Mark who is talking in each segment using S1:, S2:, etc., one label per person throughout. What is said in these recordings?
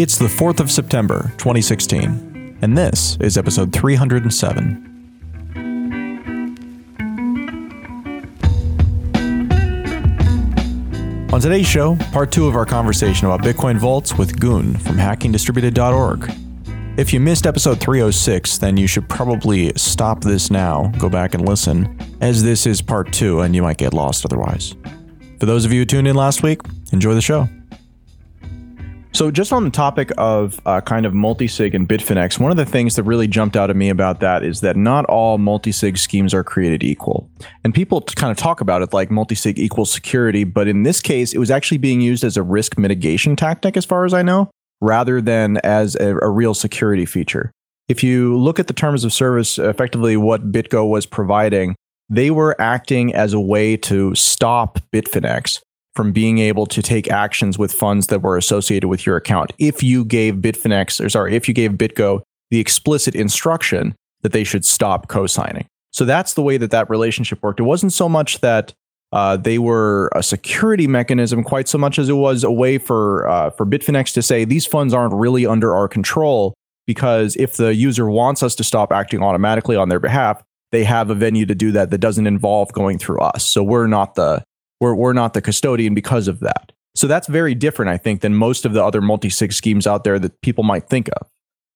S1: It's the 4th of September, 2016, and this is episode 307. On today's show, part two of our conversation about Bitcoin vaults with Gün from hackingdistributed.org. If you missed episode 306, then you should probably stop this now, go back and listen, as this is part two and you might get lost otherwise. For those of you who tuned in last week, enjoy the show. So, just on the topic of uh, kind of multisig and Bitfinex, one of the things that really jumped out at me about that is that not all multisig schemes are created equal. And people kind of talk about it like multisig equals security, but in this case, it was actually being used as a risk mitigation tactic, as far as I know, rather than as a, a real security feature. If you look at the terms of service, effectively what BitGo was providing, they were acting as a way to stop Bitfinex from being able to take actions with funds that were associated with your account if you gave Bitfinex, or sorry, if you gave BitGo the explicit instruction that they should stop co-signing. So that's the way that that relationship worked. It wasn't so much that uh, they were a security mechanism quite so much as it was a way for uh, for Bitfinex to say these funds aren't really under our control because if the user wants us to stop acting automatically on their behalf, they have a venue to do that that doesn't involve going through us. So we're not the we're, we're not the custodian because of that. So that's very different, I think, than most of the other multi sig schemes out there that people might think of.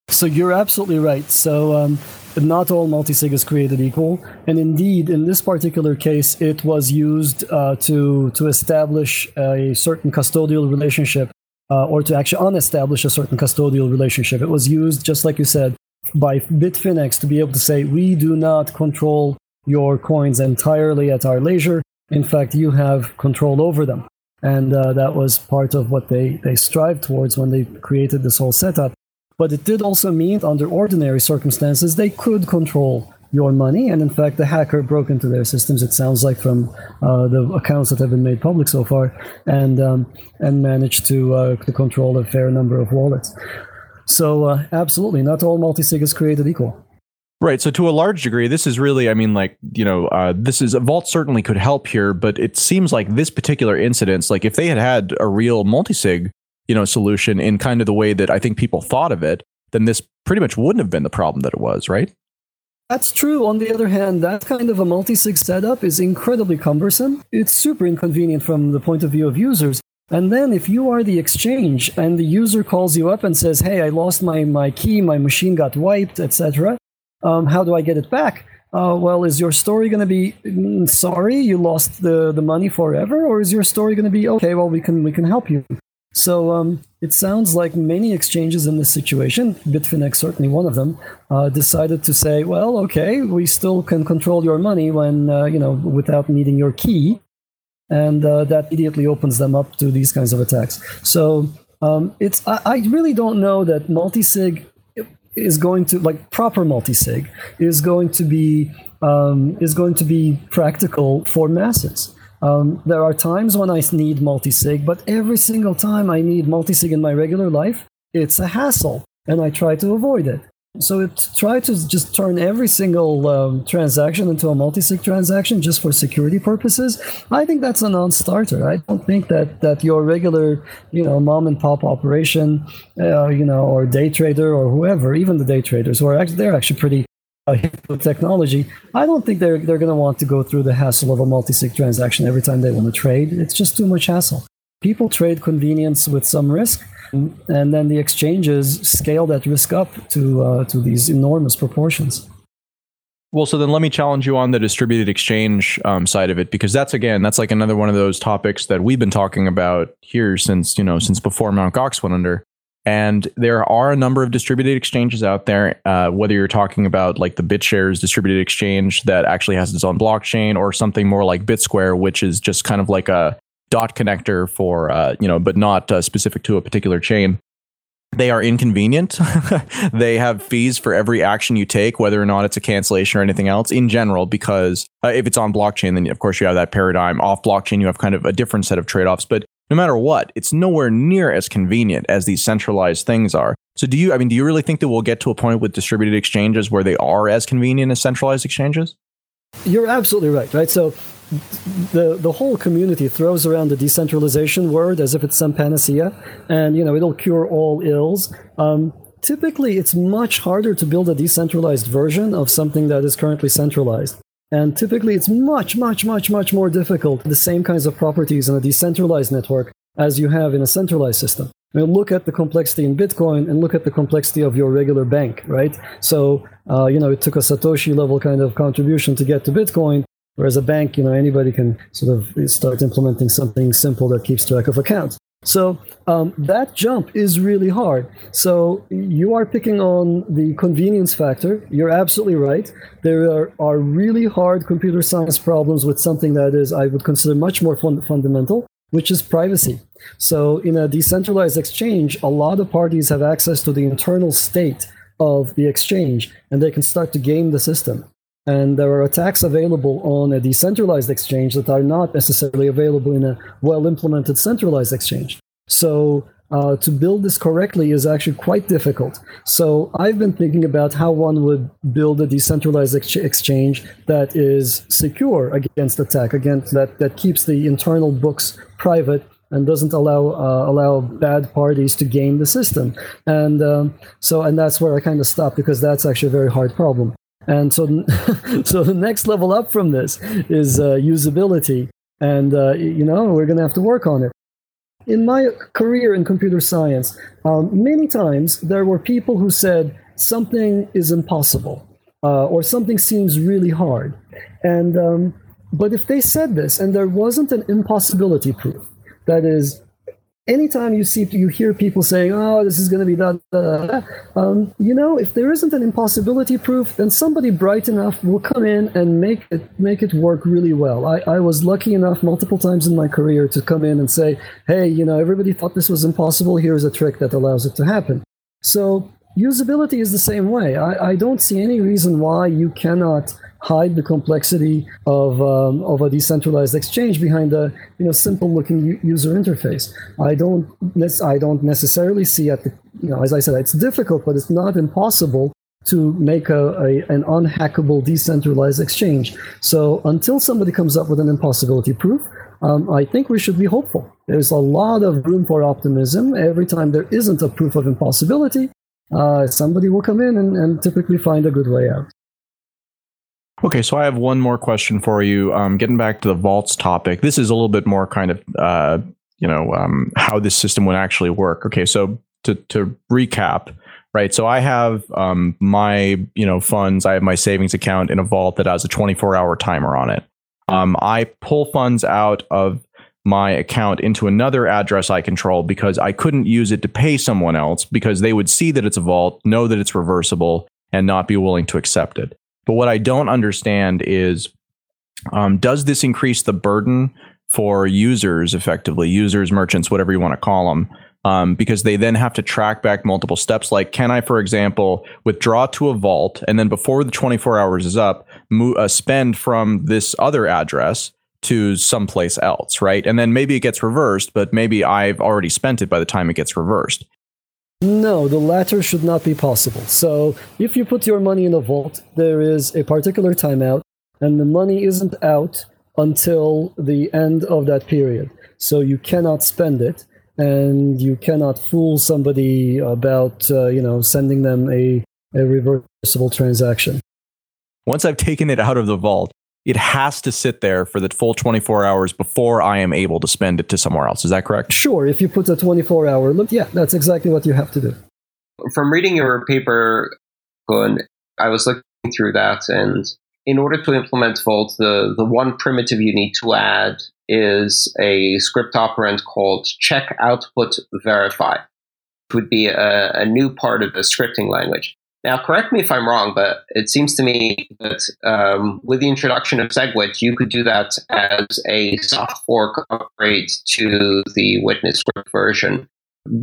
S2: So you're absolutely right. So um, not all multi-sig is created equal, and indeed, in this particular case, it was used uh, to to establish a certain custodial relationship, uh, or to actually unestablish a certain custodial relationship. It was used, just like you said, by Bitfinex to be able to say we do not control your coins entirely at our leisure. In fact, you have control over them. And uh, that was part of what they, they strived towards when they created this whole setup. But it did also mean, under ordinary circumstances, they could control your money. And in fact, the hacker broke into their systems, it sounds like, from uh, the accounts that have been made public so far, and, um, and managed to, uh, to control a fair number of wallets. So, uh, absolutely, not all multisig is created equal.
S1: Right. So to a large degree, this is really, I mean, like, you know, uh, this is Vault certainly could help here, but it seems like this particular incident, like if they had had a real multisig, you know, solution in kind of the way that I think people thought of it, then this pretty much wouldn't have been the problem that it was, right?
S2: That's true. On the other hand, that kind of a multi-sig setup is incredibly cumbersome. It's super inconvenient from the point of view of users. And then if you are the exchange and the user calls you up and says, "Hey, I lost my my key, my machine got wiped, etc." Um, how do I get it back? Uh, well, is your story going to be mm, sorry you lost the, the money forever, or is your story going to be okay? Well, we can we can help you. So um, it sounds like many exchanges in this situation, Bitfinex certainly one of them, uh, decided to say, well, okay, we still can control your money when uh, you know without needing your key, and uh, that immediately opens them up to these kinds of attacks. So um, it's I, I really don't know that multisig is going to like proper multi-sig is going to be um, is going to be practical for masses. Um, there are times when I need multi-sig, but every single time I need multi-sig in my regular life, it's a hassle, and I try to avoid it. So it try to just turn every single um, transaction into a multi-sig transaction just for security purposes. I think that's a non-starter. I don't think that that your regular, you know, mom and pop operation, uh, you know, or day trader or whoever, even the day traders, who are actually they're actually pretty uh, with technology. I don't think they're they're going to want to go through the hassle of a multi-sig transaction every time they want to trade. It's just too much hassle. People trade convenience with some risk and then the exchanges scale that risk up to uh, to these enormous proportions.
S1: Well, so then let me challenge you on the distributed exchange um, side of it, because that's again, that's like another one of those topics that we've been talking about here since you know since before Mount Gox went under. And there are a number of distributed exchanges out there. Uh, whether you're talking about like the BitShares distributed exchange that actually has its own blockchain, or something more like BitSquare, which is just kind of like a dot connector for uh, you know, but not uh, specific to a particular chain. They are inconvenient. they have fees for every action you take, whether or not it's a cancellation or anything else in general, because uh, if it's on blockchain, then of course you have that paradigm. Off blockchain, you have kind of a different set of trade offs. But no matter what, it's nowhere near as convenient as these centralized things are. So do you, I mean, do you really think that we'll get to a point with distributed exchanges where they are as convenient as centralized exchanges?
S2: You're absolutely right, right? So the the whole community throws around the decentralization word as if it's some panacea, and you know it'll cure all ills. Um, typically, it's much harder to build a decentralized version of something that is currently centralized. And typically, it's much, much, much, much more difficult. The same kinds of properties in a decentralized network as you have in a centralized system. I mean, look at the complexity in Bitcoin and look at the complexity of your regular bank, right? So, uh, you know, it took a Satoshi level kind of contribution to get to Bitcoin, whereas a bank, you know, anybody can sort of start implementing something simple that keeps track of accounts. So um, that jump is really hard. So you are picking on the convenience factor. You're absolutely right. There are, are really hard computer science problems with something that is, I would consider, much more fun- fundamental which is privacy. So, in a decentralized exchange, a lot of parties have access to the internal state of the exchange and they can start to game the system. And there are attacks available on a decentralized exchange that are not necessarily available in a well implemented centralized exchange. So, uh, to build this correctly is actually quite difficult. So I've been thinking about how one would build a decentralized ex- exchange that is secure against attack, against that that keeps the internal books private and doesn't allow uh, allow bad parties to game the system. And um, so and that's where I kind of stopped because that's actually a very hard problem. And so so the next level up from this is uh, usability. And uh, you know we're going to have to work on it in my career in computer science, um, many times there were people who said something is impossible uh, or something seems really hard. And um, but if they said this and there wasn't an impossibility proof, that is, anytime you see you hear people saying, "Oh, this is going to be that," um, you know, if there isn't an impossibility proof, then somebody bright enough will come in and make it make it work really well. I, I was lucky enough multiple times in my career to come in and say, "Hey, you know, everybody thought this was impossible. Here's a trick that allows it to happen." So usability is the same way. I, I don't see any reason why you cannot hide the complexity of, um, of a decentralized exchange behind a you know simple looking user interface. I don't I don't necessarily see at the you know as I said it's difficult, but it's not impossible to make a, a, an unhackable decentralized exchange. So until somebody comes up with an impossibility proof, um, I think we should be hopeful. There's a lot of room for optimism. Every time there isn't a proof of impossibility, uh, somebody will come in and, and typically find a good way out.
S1: Okay, so I have one more question for you. Um, getting back to the vaults topic, this is a little bit more kind of, uh, you know, um, how this system would actually work. Okay, so to to recap, right? So I have um, my you know funds, I have my savings account in a vault that has a 24 hour timer on it. Um, I pull funds out of my account into another address I control because I couldn't use it to pay someone else because they would see that it's a vault, know that it's reversible, and not be willing to accept it. But what I don't understand is um, does this increase the burden for users effectively, users, merchants, whatever you want to call them? Um, because they then have to track back multiple steps. Like, can I, for example, withdraw to a vault and then before the 24 hours is up, move, uh, spend from this other address to someplace else, right? And then maybe it gets reversed, but maybe I've already spent it by the time it gets reversed.
S2: No, the latter should not be possible. So, if you put your money in a vault, there is a particular timeout, and the money isn't out until the end of that period. So, you cannot spend it, and you cannot fool somebody about, uh, you know, sending them a, a reversible transaction.
S1: Once I've taken it out of the vault, it has to sit there for the full 24 hours before I am able to spend it to somewhere else. Is that correct?
S2: Sure. If you put a 24 hour limit, yeah, that's exactly what you have to do.
S3: From reading your paper, Gün, I was looking through that, and in order to implement Vault, the, the one primitive you need to add is a script operand called check output verify. It would be a, a new part of the scripting language. Now, correct me if I'm wrong, but it seems to me that um, with the introduction of SegWit, you could do that as a soft fork upgrade to the Witness script version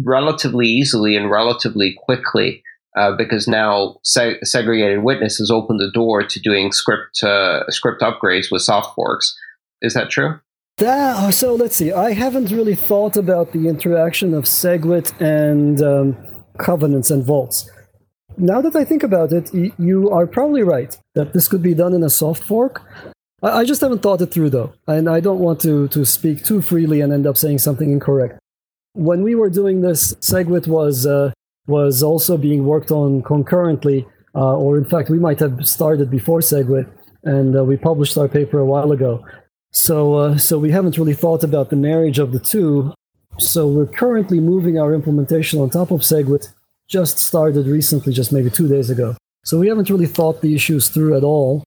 S3: relatively easily and relatively quickly. Uh, because now seg- segregated witness has opened the door to doing script uh, script upgrades with soft forks. Is that true?
S2: That, so let's see. I haven't really thought about the interaction of SegWit and um, covenants and vaults. Now that I think about it, you are probably right that this could be done in a soft fork. I, just haven't thought it through though, and I don't want to to speak too freely and end up saying something incorrect. When we were doing this, SegWit was uh, was also being worked on concurrently, uh, or in fact, we might have started before SegWit, and uh, we published our paper a while ago. So, uh, so we haven't really thought about the marriage of the two. So we're currently moving our implementation on top of SegWit. Just started recently, just maybe two days ago. So we haven't really thought the issues through at all.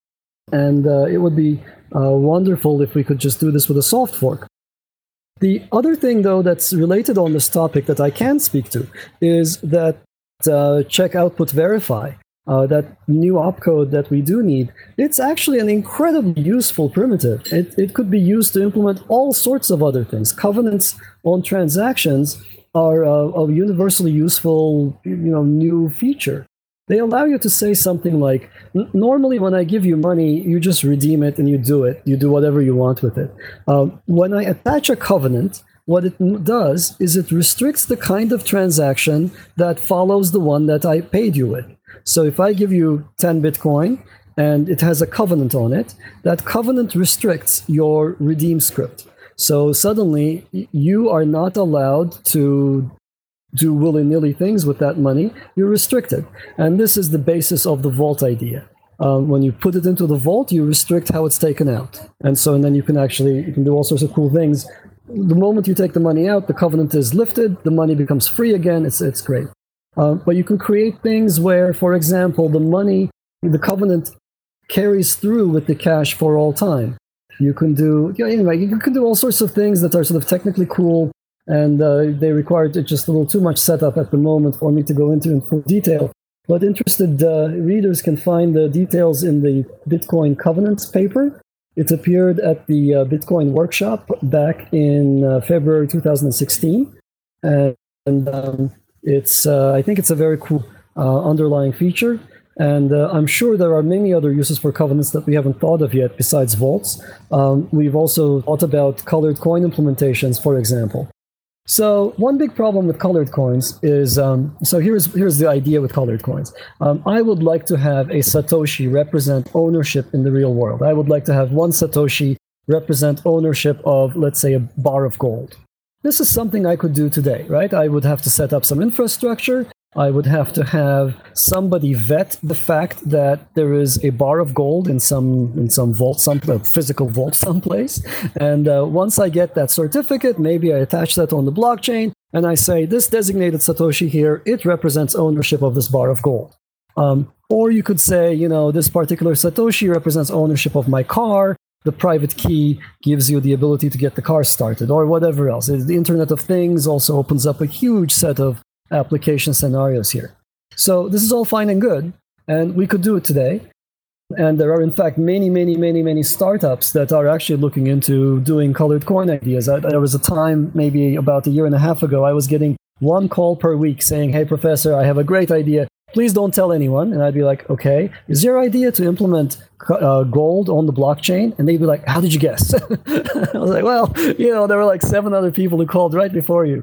S2: And uh, it would be uh, wonderful if we could just do this with a soft fork. The other thing, though, that's related on this topic that I can speak to is that uh, check output verify uh, that new opcode that we do need, it's actually an incredibly useful primitive. It, it could be used to implement all sorts of other things. Covenants on transactions are uh, a universally useful, you know, new feature. They allow you to say something like, normally when I give you money, you just redeem it and you do it. You do whatever you want with it. Um, when I attach a covenant, what it does is it restricts the kind of transaction that follows the one that I paid you with. So if I give you 10 Bitcoin and it has a covenant on it, that covenant restricts your redeem script. So suddenly you are not allowed to do willy nilly things with that money. You're restricted. And this is the basis of the vault idea. Um, when you put it into the vault, you restrict how it's taken out. And so, and then you can actually, you can do all sorts of cool things. The moment you take the money out, the covenant is lifted, the money becomes free again. It's, it's great. Uh, but you can create things where, for example, the money, the covenant carries through with the cash for all time. You can do, you know, anyway, you can do all sorts of things that are sort of technically cool, and uh, they require just a little too much setup at the moment for me to go into in full detail. But interested uh, readers can find the details in the Bitcoin Covenants paper. It appeared at the uh, Bitcoin workshop back in uh, February 2016. And, um, it's uh, I think it's a very cool uh, underlying feature, and uh, I'm sure there are many other uses for covenants that we haven't thought of yet besides vaults. Um, we've also thought about colored coin implementations, for example. So one big problem with colored coins is um, so here's here's the idea with colored coins. Um, I would like to have a satoshi represent ownership in the real world. I would like to have one satoshi represent ownership of let's say a bar of gold. This is something I could do today, right? I would have to set up some infrastructure. I would have to have somebody vet the fact that there is a bar of gold in some in some vault, some uh, physical vault someplace. And uh, once I get that certificate, maybe I attach that on the blockchain, and I say this designated satoshi here, it represents ownership of this bar of gold. Um, or you could say, you know, this particular satoshi represents ownership of my car, the private key gives you the ability to get the car started or whatever else. The Internet of Things also opens up a huge set of application scenarios here. So this is all fine and good, and we could do it today. And there are, in fact, many, many, many, many startups that are actually looking into doing colored coin ideas. There was a time, maybe about a year and a half ago, I was getting one call per week saying, Hey, professor, I have a great idea please don't tell anyone. And I'd be like, okay, is your idea to implement uh, gold on the blockchain? And they'd be like, how did you guess? I was like, well, you know, there were like seven other people who called right before you.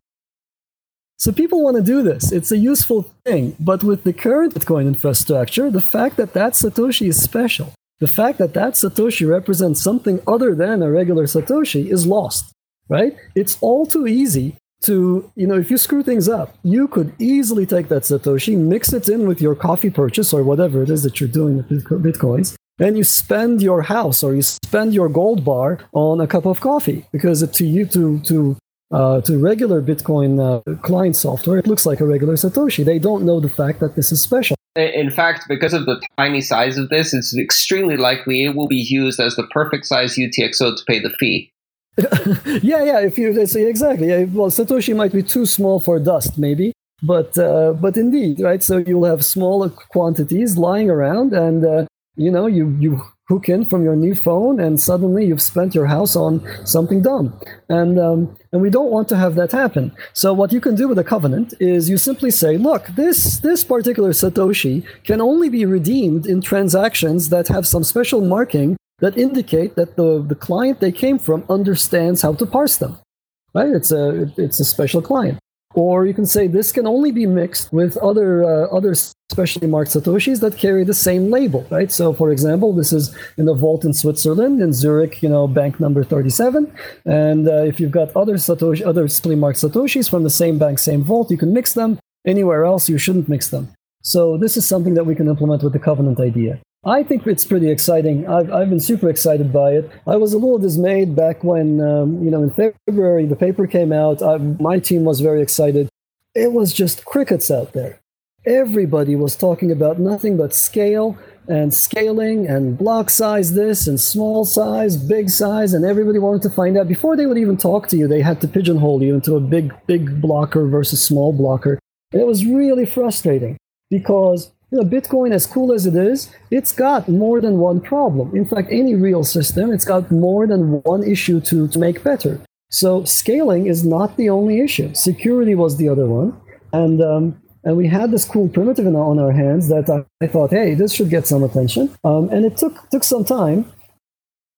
S2: So people want to do this. It's a useful thing. But with the current Bitcoin infrastructure, the fact that that Satoshi is special, the fact that that Satoshi represents something other than a regular Satoshi is lost, right? It's all too easy to, you know, if you screw things up, you could easily take that Satoshi, mix it in with your coffee purchase or whatever it is that you're doing with Bitcoins, and you spend your house or you spend your gold bar on a cup of coffee because to you, to, to, uh, to regular Bitcoin uh, client software, it looks like a regular Satoshi. They don't know the fact that this is special.
S3: In fact, because of the tiny size of this, it's extremely likely it will be used as the perfect size UTXO to pay the fee.
S2: yeah, yeah. If you say exactly, yeah, well, Satoshi might be too small for dust, maybe, but uh, but indeed, right? So you'll have smaller quantities lying around, and uh, you know, you you hook in from your new phone, and suddenly you've spent your house on something dumb, and um, and we don't want to have that happen. So what you can do with a covenant is you simply say, look, this this particular Satoshi can only be redeemed in transactions that have some special marking that indicate that the, the client they came from understands how to parse them. Right? It's a it's a special client. Or you can say this can only be mixed with other uh, other specially marked satoshis that carry the same label, right? So, for example, this is in a vault in Switzerland in Zurich, you know, bank number 37. And uh, if you've got other satoshi, other specially marked satoshis from the same bank, same vault, you can mix them. Anywhere else, you shouldn't mix them. So, this is something that we can implement with the covenant idea. I think it's pretty exciting. I've, I've been super excited by it. I was a little dismayed back when, um, you know, in February the paper came out. I, my team was very excited. It was just crickets out there. Everybody was talking about nothing but scale and scaling and block size this and small size, big size, and everybody wanted to find out before they would even talk to you. They had to pigeonhole you into a big, big blocker versus small blocker. It was really frustrating because you know, Bitcoin, as cool as it is, it's got more than one problem. In fact, any real system, it's got more than one issue to, to make better. So scaling is not the only issue. Security was the other one. And, um, and we had this cool primitive in, on our hands that I, I, thought, hey, this should get some attention. Um, and it took, took some time.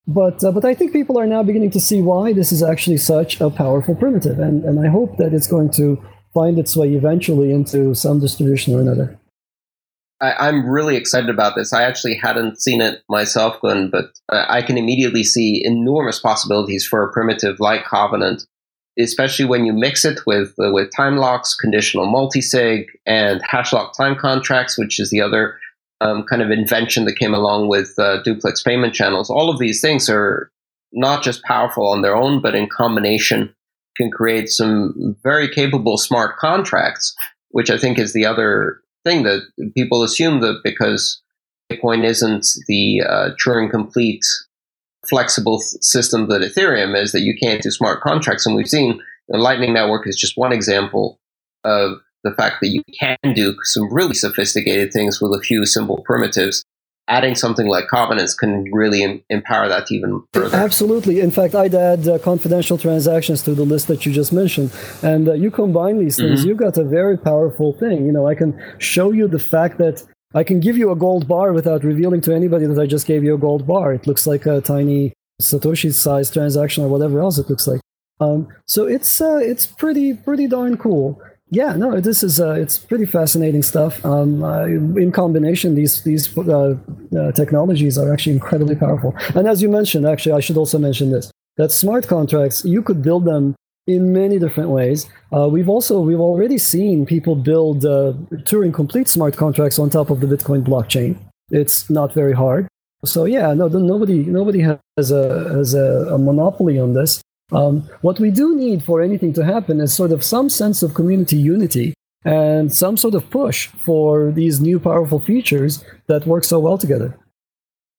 S2: But, uh, but I think people are now beginning to see why this is actually such a powerful primitive. And, and I hope that it's going to find its way eventually into some distribution or another.
S3: I, am really excited about this. I actually hadn't seen it myself, Glenn, but I can immediately see enormous possibilities for a primitive like Covenant, especially when you mix it with uh, with time locks, conditional multisig, and hash lock time contracts, which is the other um, kind of invention that came along with uh, duplex payment channels. All of these things are not just powerful on their own, but in combination can create some very capable smart contracts, which I think is the other thing that people assume that because Bitcoin isn't the uh, Turing complete flexible system that Ethereum is, that you can't do smart contracts. And we've seen the Lightning Network is just one example of the fact that you can do some really sophisticated things with a few simple primitives adding something like covenants can really em- empower that even further.
S2: Absolutely. In fact, I'd add uh, confidential transactions to the list that you just mentioned. And uh, you combine these things, mm-hmm. you've got a very powerful thing. You know, I can show you the fact that I can give you a gold bar without revealing to anybody that I just gave you a gold bar. It looks like a tiny Satoshi size transaction or whatever else it looks like. Um, so it's uh, it's pretty pretty darn cool. Yeah, no, this is uh, it's pretty fascinating stuff. Um, uh, in combination, these these uh, uh, technologies are actually incredibly powerful. And as you mentioned, actually, I should also mention this: that smart contracts you could build them in many different ways. Uh, we've also we've already seen people build uh, Turing complete smart contracts on top of the Bitcoin blockchain. It's not very hard. So yeah, no, nobody nobody has a has a, a monopoly on this. Um, what we do need for anything to happen is sort of some sense of community unity and some sort of push for these new powerful features that work so well together.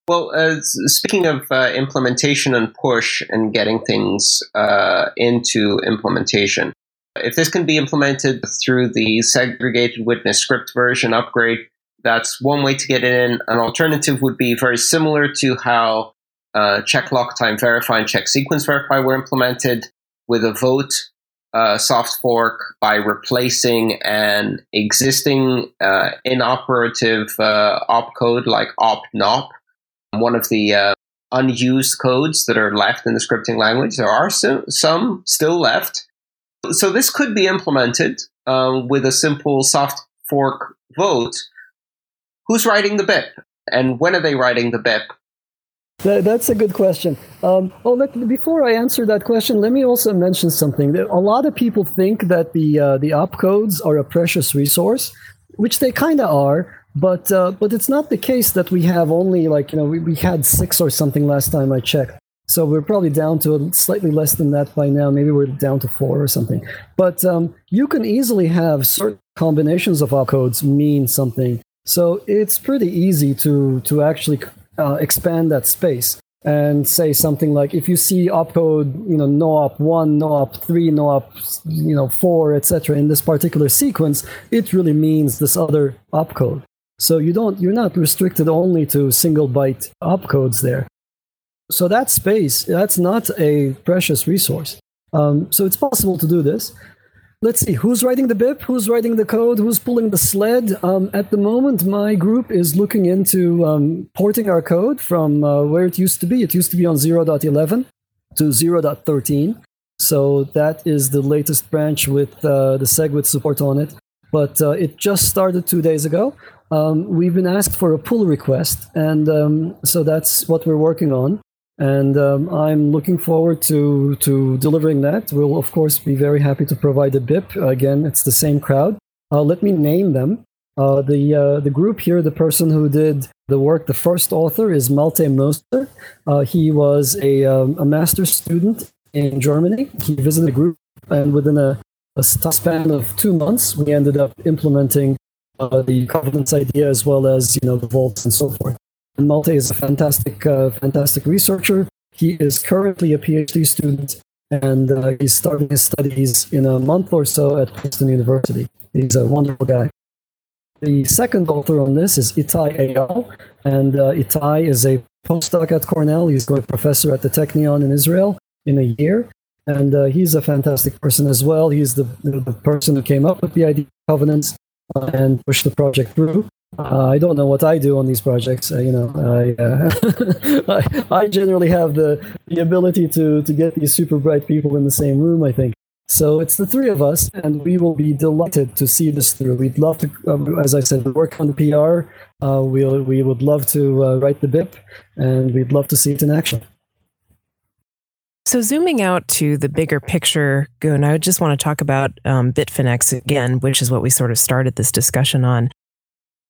S3: Well, uh, speaking of uh, implementation and push and getting things uh, into implementation, if this can be implemented through the segregated witness script version upgrade, that's one way to get it in. An alternative would be very similar to how uh, check lock time verify and check sequence verify were implemented with a vote uh, soft fork by replacing an existing uh, inoperative uh, opcode like opnop, one of the uh, unused codes that are left in the scripting language. There are some, some still left. So this could be implemented um, with a simple soft fork vote. Who's writing the BIP? And when are they writing the BIP?
S2: That, that's a good question. Um, well, let, before I answer that question, let me also mention something. A lot of people think that the uh, the opcodes are a precious resource, which they kind of are. But uh, but it's not the case that we have only like you know we, we had six or something last time I checked. So we're probably down to slightly less than that by now. Maybe we're down to four or something. But um, you can easily have certain combinations of opcodes mean something. So it's pretty easy to to actually uh, expand that space and say something like if you see opcode you know no op 1 no op 3 no op you know 4 etc in this particular sequence it really means this other opcode. So you don't you're not restricted only to single byte opcodes there. So that space that's not a precious resource. Um, so it's possible to do this let's see who's writing the BIP, who's writing the code, who's pulling the sled. Um, at the moment, my group is looking into um, porting our code from uh, where it used to be. It used to be on 0.11 to 0.13. So that is the latest branch with uh, the SegWit support on it. But uh, it just started two days ago. Um, we've been asked for a pull request, and um, so that's what we're working on. And um, I'm looking forward to to delivering that. We'll of course be very happy to provide a BIP. Again, it's the same crowd. Uh, let me name them. Uh, the uh, the group here, the person who did the work, the first author is Malte Möser. Uh, he was a, um, a master's student in Germany. He visited the group, and within a, a span of two months, we ended up implementing uh, the covenants idea as well as you know the vaults and so forth. And Malte is a fantastic, uh, fantastic researcher. He is currently a PhD student, and uh, he's starting his studies in a month or so at Princeton University. He's a wonderful guy. The second author on this is Itai Eyal, and uh, Itai is a postdoc at Cornell. He's going professor at the Technion in Israel in a year, and uh, he's a fantastic person as well. He's the, the person who came up with the idea of covenants uh, and pushed the project through. Uh, I don't know what I do on these projects. Uh, you know, I, uh, I, I generally have the the ability to to get these super bright people in the same room. I think so. It's the three of us, and we will be delighted to see this through. We'd love to, um, as I said, work on the PR. Uh, we we would love to uh, write the BIP, and we'd love to see it in action.
S4: So, zooming out to the bigger picture, Gün, I just want to talk about um, Bitfinex again, which is what we sort of started this discussion on.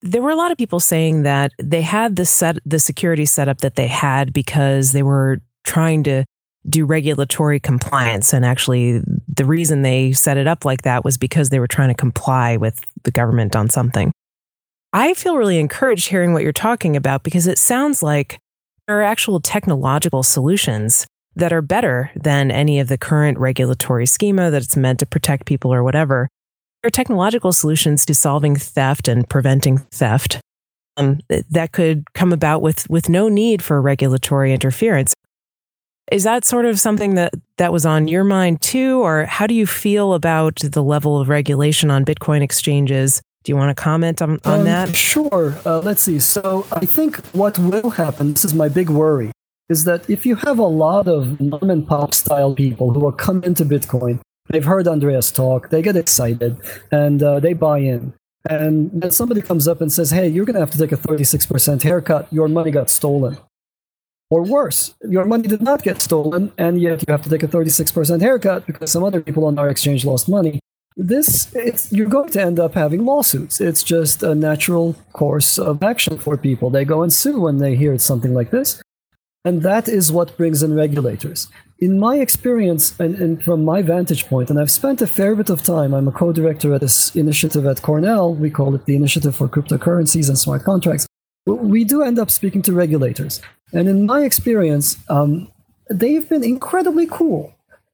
S4: There were a lot of people saying that they had the set, the security setup that they had because they were trying to do regulatory compliance. And actually, the reason they set it up like that was because they were trying to comply with the government on something. I feel really encouraged hearing what you're talking about because it sounds like there are actual technological solutions that are better than any of the current regulatory schema that it's meant to protect people or whatever. There are technological solutions to solving theft and preventing theft um, that could come about with, with no need for regulatory interference. Is that sort of something that, that was on your mind too? Or how do you feel about the level of regulation on Bitcoin exchanges? Do you want to comment on, on um, that?
S2: Sure. Uh, let's see. So I think what will happen, this is my big worry, is that if you have a lot of mom and pop style people who are coming into Bitcoin, they've heard Andreas talk, they get excited, and uh, they buy in. And then somebody comes up and says, hey, you're going to have to take a 36% haircut. Your money got stolen. Or worse, your money did not get stolen, and yet you have to take a 36% haircut because some other people on our exchange lost money. This, you're going to end up having lawsuits. It's just a natural course of action for people. They go and sue when they hear something like this. And that is what brings in regulators. In my experience and, and, from my vantage point, and I've spent a fair bit of time, I'm a co director at this initiative at Cornell. We call it the Initiative for Cryptocurrencies and Smart Contracts. We do end up speaking to regulators. And in my experience, um, they've been incredibly cool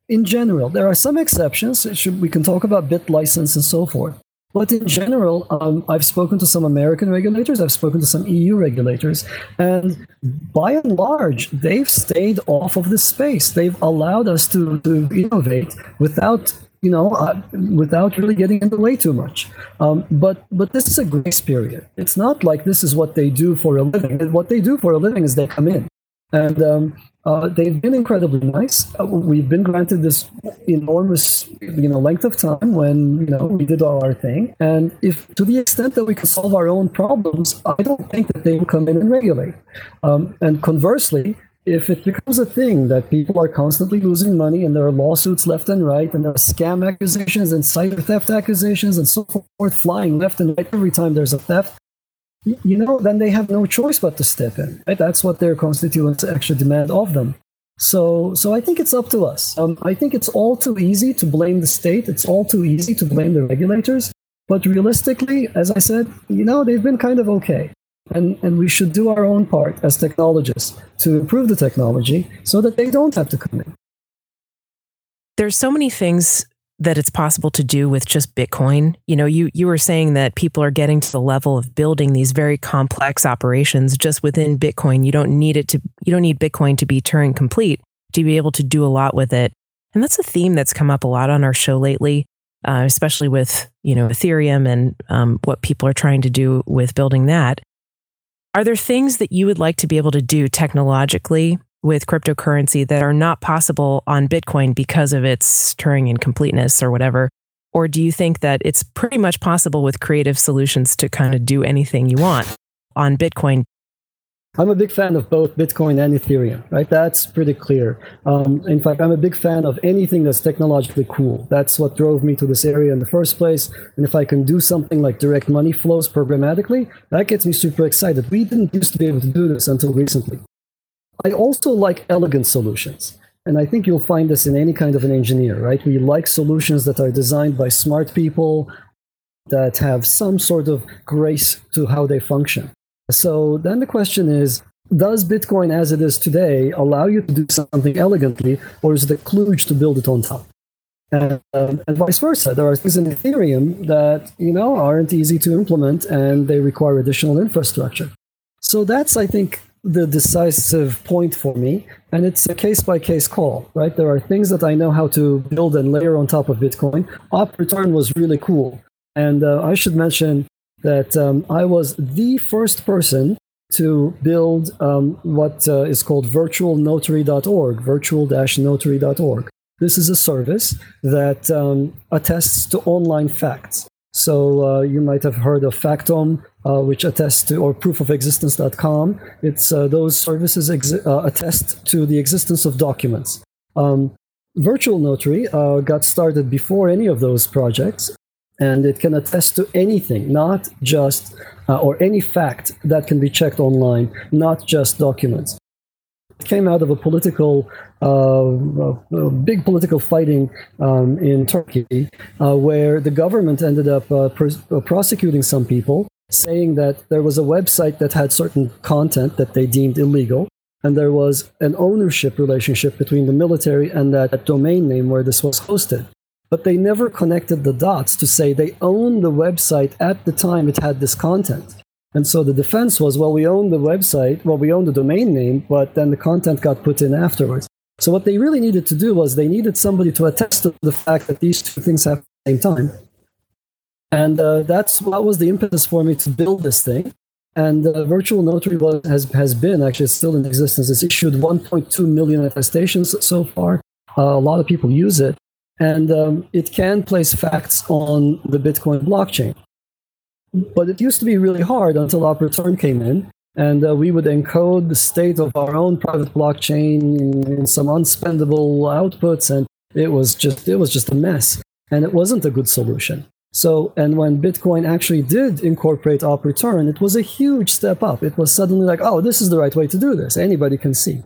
S2: in general. There are some exceptions. We can talk about BitLicense and so forth. But in general, um, I've spoken to some American regulators, I've spoken to some EU regulators, and by and large, they've stayed off of this space. They've allowed us to, to innovate without you know, uh, without really getting in the way too much. Um, but but this is a grace period. It's not like this is what they do for a living. What they do for a living is they come in, and um, uh, they've been incredibly nice. Uh, we've been granted this enormous, you know, length of time when you know we did all our thing. And if to the extent that we can solve our own problems, I don't think that they will come in and regulate. Um, and conversely, if it becomes a thing that people are constantly losing money and there are lawsuits left and right and there are scam accusations and cyber theft accusations and so forth flying left and right every time there's a theft, you know, then they have no choice but to step in. Right? That's what their constituents actually demand of them. So, so I think it's up to us. Um, I think it's all too easy to blame the state. It's all too easy to blame the regulators. But realistically, as I said, you know, they've been kind of okay. And, and we should do our own part as technologists to improve the technology so that they don't have to come in.
S4: There's so many things that it's possible to do with just Bitcoin. You know, you you were saying that people are getting to the level of building these very complex operations just within Bitcoin. You don't need it to you don't need Bitcoin to be Turing complete to be able to do a lot with it. And that's a theme that's come up a lot on our show lately, uh, especially with you know Ethereum and um, what people are trying to do with building that. Are there things that you would like to be able to do technologically with cryptocurrency that are not possible on Bitcoin because of its Turing incompleteness or whatever? Or do you think that it's pretty much possible with creative solutions to kind of do anything you want on Bitcoin?
S2: I'm a big fan of both Bitcoin and Ethereum, right? That's pretty clear. Um, in fact, I'm a big fan of anything that's technologically cool. That's what drove me to this area in the first place. And if I can do something like direct money flows programmatically, that gets me super excited. We didn't used to be able to do this until recently. I also like elegant solutions. And I think you'll find this in any kind of an engineer, right? We like solutions that are designed by smart people that have some sort of grace to how they function. So then the question is does Bitcoin as it is today allow you to do something elegantly, or is it a kludge to build it on top? And, um, and, vice versa. There are things in Ethereum that you know aren't easy to implement, and they require additional infrastructure. So that's, I think, the decisive point for me, and it's a case by case call. Right? There are things that I know how to build and layer on top of Bitcoin. Op return was really cool, and uh, I should mention that um, I was the first person to build um, what uh, is called virtualnotary.org, virtual-notary.org. This is a service that um, attests to online facts. So uh, you might have heard of Factom, uh, which attests to, or proofofexistence.com. It's uh, those services uh, attest to the existence of documents. Um, Virtual Notary uh, got started before any of those projects, and it can attest to anything, not just uh, or any fact that can be checked online, not just documents. It came out of a political, uh, big political fighting um, in Turkey, uh, where the government ended up uh, uh, prosecuting some people, saying that there was a website that had certain content that they deemed illegal, and there was an ownership relationship between the military and that domain name where this was hosted but they never connected the dots to say they owned the website at the time it had this content. And so the defense was, well, we own the website, well, we own the domain name, but then the content got put in afterwards. So what they really needed to do was they needed somebody to attest to the fact that these two things happen at the same time. And uh, that's what was the impetus for me to build this thing. And uh, Virtual Notary was, has, has been actually still in existence. It's issued 1.2 million attestations so far. Uh, a lot of people use it and um, it can place facts on the Bitcoin blockchain. But it used to be really hard until Op Return came in, and uh, we would encode the state of our own private blockchain in, in some unspendable outputs, and it was just it was just a mess, and it wasn't a good solution. So, and when Bitcoin actually did incorporate Op Return, it was a huge step up. It was suddenly like, oh, this is the right way to do this. Anybody can see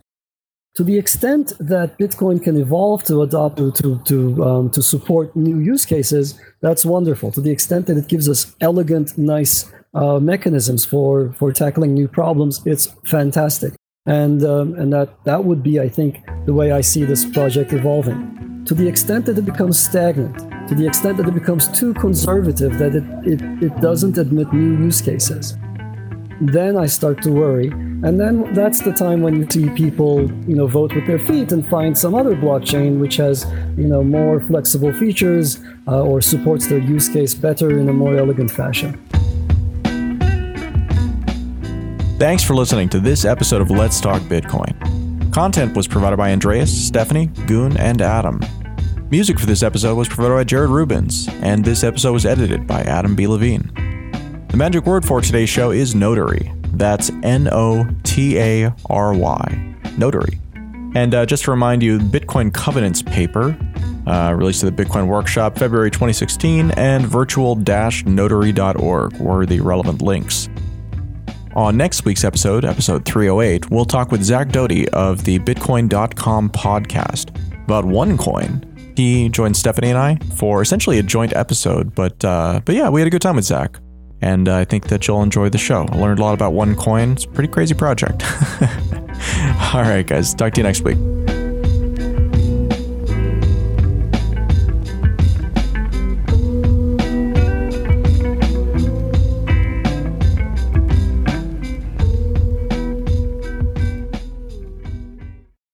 S2: to the extent that Bitcoin can evolve to adopt to to to, um, to support new use cases, that's wonderful. To the extent that it gives us elegant, nice uh, mechanisms for for tackling new problems, it's fantastic. And um, and that that would be, I think, the way I see this project evolving. To the extent that it becomes stagnant, to the extent that it becomes too conservative, that it, it, it doesn't admit new use cases then I start to worry. And then that's the time when you see people, you know, vote with their feet and find some other blockchain which has, you know, more flexible features uh, or supports their use case better in a more elegant fashion.
S1: Thanks for listening to this episode of Let's Talk Bitcoin. Content was provided by Andreas, Stephanie, Gün, and Adam. Music for this episode was provided by Jared Rubens, and this episode was edited by Adam B. Levine. The magic word for today's show is notary. That's N O T A R Y. Notary. And uh, just to remind you, Bitcoin Covenants paper, uh, released to the Bitcoin Workshop February 2016, and virtual notary.org were the relevant links. On next week's episode, episode 308, we'll talk with Zach Doty of the Bitcoin.com podcast about OneCoin. He joined Stephanie and I for essentially a joint episode, but uh, but yeah, we had a good time with Zach and I think that you'll enjoy the show. I learned a lot about OneCoin. It's a pretty crazy project. All right, guys. Talk to you next week.